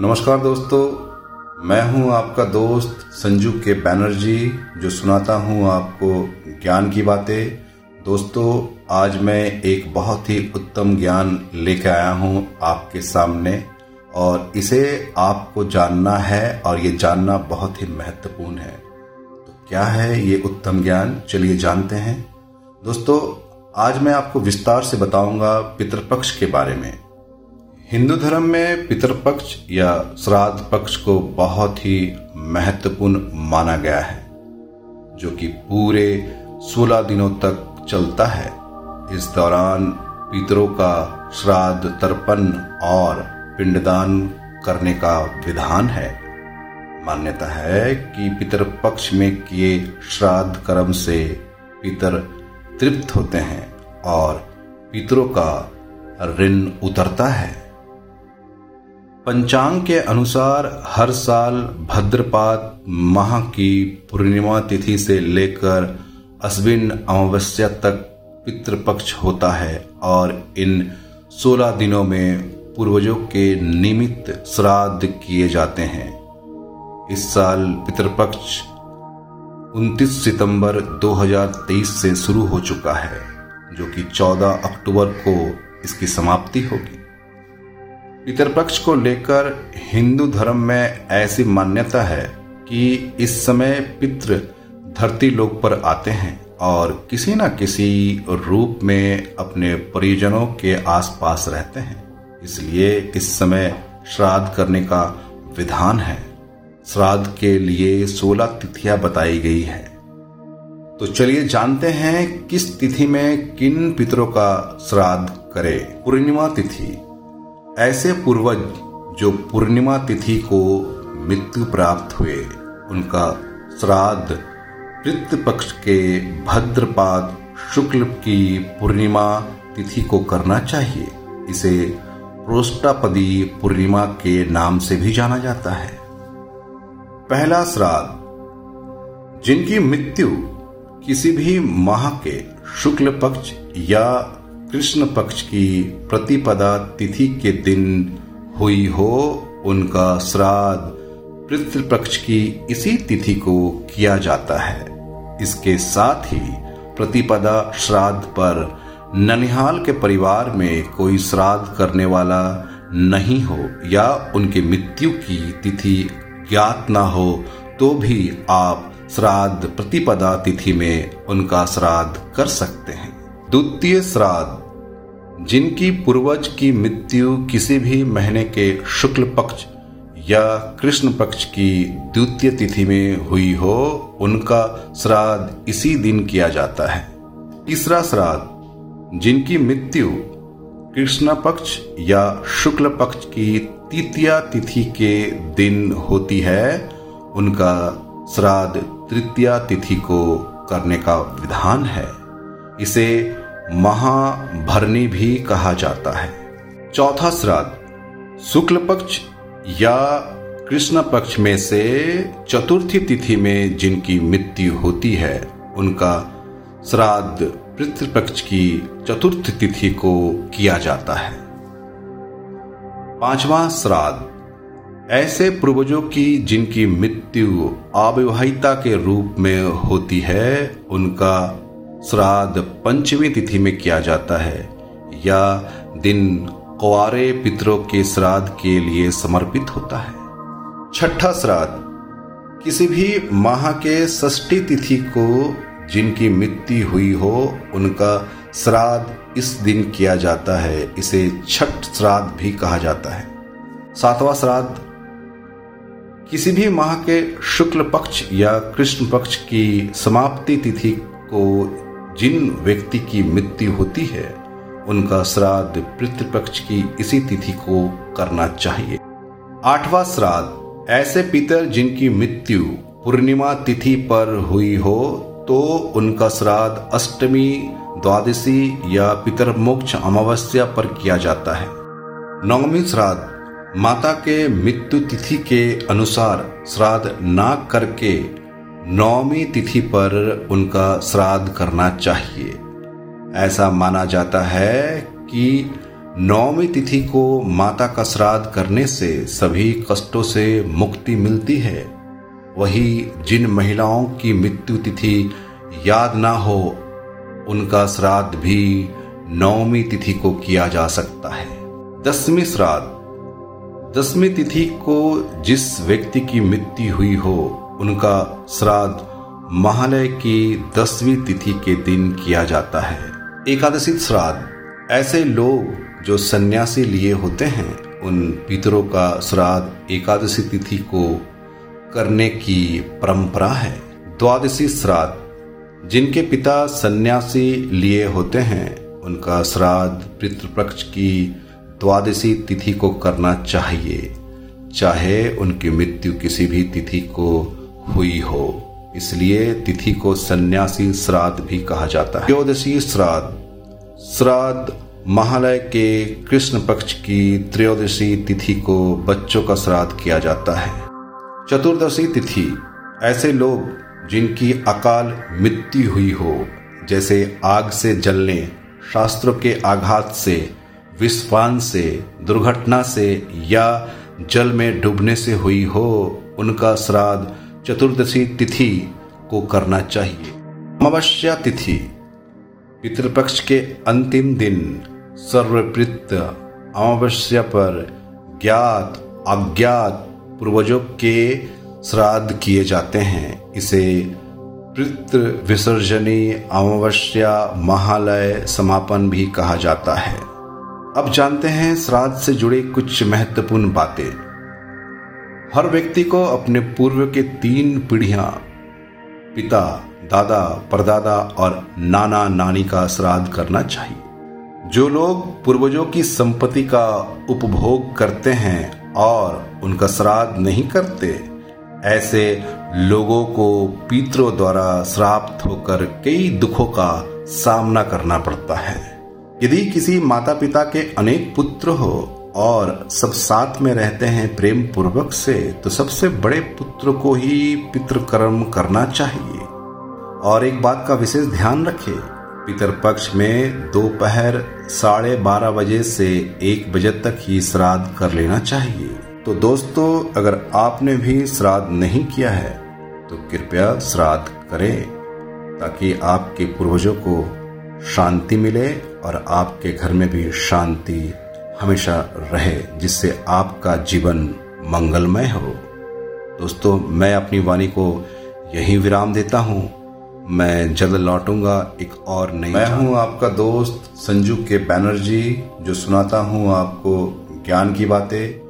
नमस्कार दोस्तों, मैं हूँ आपका दोस्त संजू के बैनर्जी जो सुनाता हूँ आपको ज्ञान की बातें। दोस्तों, आज मैं एक बहुत ही उत्तम ज्ञान लेकर आया हूँ आपके सामने, और इसे आपको जानना है, और ये जानना बहुत ही महत्वपूर्ण है। तो क्या है ये उत्तम ज्ञान? चलिए जानते हैं। दोस्तों, आज मैं आपको विस्तार से बताऊँगा पितृपक्ष के बारे में। हिंदू धर्म में पितृपक्ष या श्राद्ध पक्ष को बहुत ही महत्वपूर्ण माना गया है, जो कि पूरे 16 दिनों तक चलता है। इस दौरान पितरों का श्राद्ध, तर्पण और पिंडदान करने का विधान है। मान्यता है कि पितृपक्ष में किए श्राद्ध कर्म से पितर तृप्त होते हैं और पितरों का ऋण उतरता है। पंचांग के अनुसार हर साल भद्रपाद माह की पूर्णिमा तिथि से लेकर अश्विन अमावस्या तक पितृपक्ष होता है और इन 16 दिनों में पूर्वजों के निमित्त श्राद्ध किए जाते हैं। इस साल पितृपक्ष 29 सितंबर 2023 से शुरू हो चुका है, जो कि 14 अक्टूबर को इसकी समाप्ति होगी। पितरपक्ष को लेकर हिंदू धर्म में ऐसी मान्यता है कि इस समय पितृ धरती लोक पर आते हैं और किसी न किसी रूप में अपने परिजनों के आसपास रहते हैं। इसलिए इस समय श्राद्ध करने का विधान है। श्राद्ध के लिए सोलह तिथियाँ बताई गई है। तो चलिए जानते हैं किस तिथि में किन पितरों का श्राद्ध करे। पूर्णिमा तिथि ऐसे पूर्वज जो पूर्णिमा तिथि को मृत्यु प्राप्त हुए, उनका श्राद्ध पक्ष के भद्रपाद शुक्ल की पूर्णिमा तिथि को करना चाहिए। इसे प्रोष्टापदी पूर्णिमा के नाम से भी जाना जाता है। पहला श्राद्ध, जिनकी मृत्यु किसी भी माह के शुक्ल पक्ष या कृष्ण पक्ष की प्रतिपदा तिथि के दिन हुई हो, उनका श्राद्ध पितृपक्ष की इसी तिथि को किया जाता है। इसके साथ ही प्रतिपदा श्राद्ध पर ननिहाल के परिवार में कोई श्राद्ध करने वाला नहीं हो या उनके मृत्यु की तिथि ज्ञात ना हो तो भी आप श्राद्ध प्रतिपदा तिथि में उनका श्राद्ध कर सकते हैं। द्वितीय श्राद्ध जिनकी पूर्वज की मृत्यु किसी भी महीने के शुक्ल पक्ष या कृष्ण पक्ष की द्वितीय तिथि में हुई हो, उनका श्राद्ध इसी दिन किया जाता है। तीसरा श्राद्ध, जिनकी मृत्यु कृष्ण पक्ष या शुक्ल पक्ष की तृतीया तिथि के दिन होती है, उनका श्राद्ध तृतीया तिथि को करने का विधान है। इसे महाभरणी भी कहा जाता है। चौथा श्राद्ध शुक्ल पक्ष या कृष्ण पक्ष में से चतुर्थी तिथि में जिनकी मृत्यु होती है, उनका श्राद्ध पितृपक्ष की चतुर्थ तिथि को किया जाता है। पांचवा श्राद्ध, ऐसे पूर्वजों की जिनकी मृत्यु अविवाहिता के रूप में होती है, उनका श्राद्ध पंचमी तिथि में किया जाता है, या दिन कुआरे पितरों के श्राद्ध के लिए समर्पित होता है। छठा श्राद्ध, किसी भी माह के षष्ठी तिथि को जिनकी मृत्यु हुई हो, उनका श्राद्ध इस दिन किया जाता है, इसे छठ श्राद्ध भी कहा जाता है। सातवां श्राद्ध, किसी भी माह के शुक्ल पक्ष या कृष्ण पक्ष की समाप्ति तिथि को जिन व्यक्ति की मृत्यु होती है, उनका श्राद्ध पितृपक्ष की इसी तिथि को करना चाहिए। आठवां श्राद्ध, ऐसे पितर जिनकी मृत्यु पूर्णिमा तिथि पर हुई हो तो उनका श्राद्ध अष्टमी, द्वादशी या पितर मोक्ष अमावस्या पर किया जाता है। नवमी श्राद्ध, माता के मृत्यु तिथि के अनुसार श्राद्ध ना करके नौमी तिथि पर उनका श्राद्ध करना चाहिए। ऐसा माना जाता है कि नौवीं तिथि को माता का श्राद्ध करने से सभी कष्टों से मुक्ति मिलती है। वही जिन महिलाओं की मृत्यु तिथि याद ना हो, उनका श्राद्ध भी नौमी तिथि को किया जा सकता है। दसवीं श्राद्ध। दसवीं तिथि को जिस व्यक्ति की मृत्यु हुई हो उनका श्राद्ध महालय की दसवीं तिथि के दिन किया जाता है। एकादशी श्राद्ध। ऐसे लोग जो सन्यासी लिए होते हैं, उन पितरों का श्राद्ध एकादशी तिथि को करने की परंपरा है। द्वादशी श्राद्ध। जिनके पिता सन्यासी लिए होते हैं, उनका श्राद्ध पितृपक्ष की द्वादशी तिथि को करना चाहिए। चाहे उनकी मृत्यु किसी भी तिथि को हुई हो। इसलिए तिथि को सन्यासी श्राद्ध भी कहा जाता है। त्रयोदशी श्राद्ध। श्राद्ध महालय के कृष्ण पक्ष की त्रयोदशी तिथि को बच्चों का श्राद्ध किया जाता है। चतुर्दशी तिथि। ऐसे लोग जिनकी अकाल मृत्यु हुई हो, जैसे आग से जलने, शास्त्रों के आघात से विस्फान से, दुर्घटना से या जल में डूबने से हुई हो, उनका श्राद्ध चतुर्दशी तिथि को करना चाहिए। अमावस्या तिथि, पितृपक्ष के अंतिम दिन सर्वप्रित अमावस्या पर ज्ञात, अज्ञात पूर्वजों के श्राद्ध किए जाते हैं। इसे पितृ विसर्जनी अमावस्या महालय समापन भी कहा जाता है। अब जानते हैं श्राद्ध से जुड़े कुछ महत्वपूर्ण बातें। हर व्यक्ति को अपने पूर्व के तीन पीढ़ियाँ, पिता, दादा, परदादा और नाना नानी का श्राद्ध करना चाहिए। जो लोग पूर्वजों की संपत्ति का उपभोग करते हैं और उनका श्राद्ध नहीं करते, ऐसे लोगों को पितरों द्वारा श्राप्त होकर कई दुखों का सामना करना पड़ता है। यदि किसी माता पिता के अनेक पुत्र हो और सब साथ में रहते हैं प्रेम पूर्वक से तो सबसे बड़े पुत्र को ही पितृकर्म करना चाहिए। और एक बात का विशेष ध्यान रखें पितरपक्ष में दोपहर साढ़े बारह बजे से एक बजे तक ही श्राद्ध कर लेना चाहिए। तो दोस्तों, अगर आपने भी श्राद्ध नहीं किया है तो कृपया श्राद्ध करें, ताकि आपके पूर्वजों को शांति मिले और आपके घर में भी शांति हमेशा रहे जिससे आपका जीवन मंगलमय हो। दोस्तों मैं अपनी वाणी को यहीं विराम देता हूँ। मैं जल्द लौटूँगा एक और नई मैं हूँ आपका दोस्त संजू के बैनर्जी जो सुनाता हूँ आपको ज्ञान की बातें।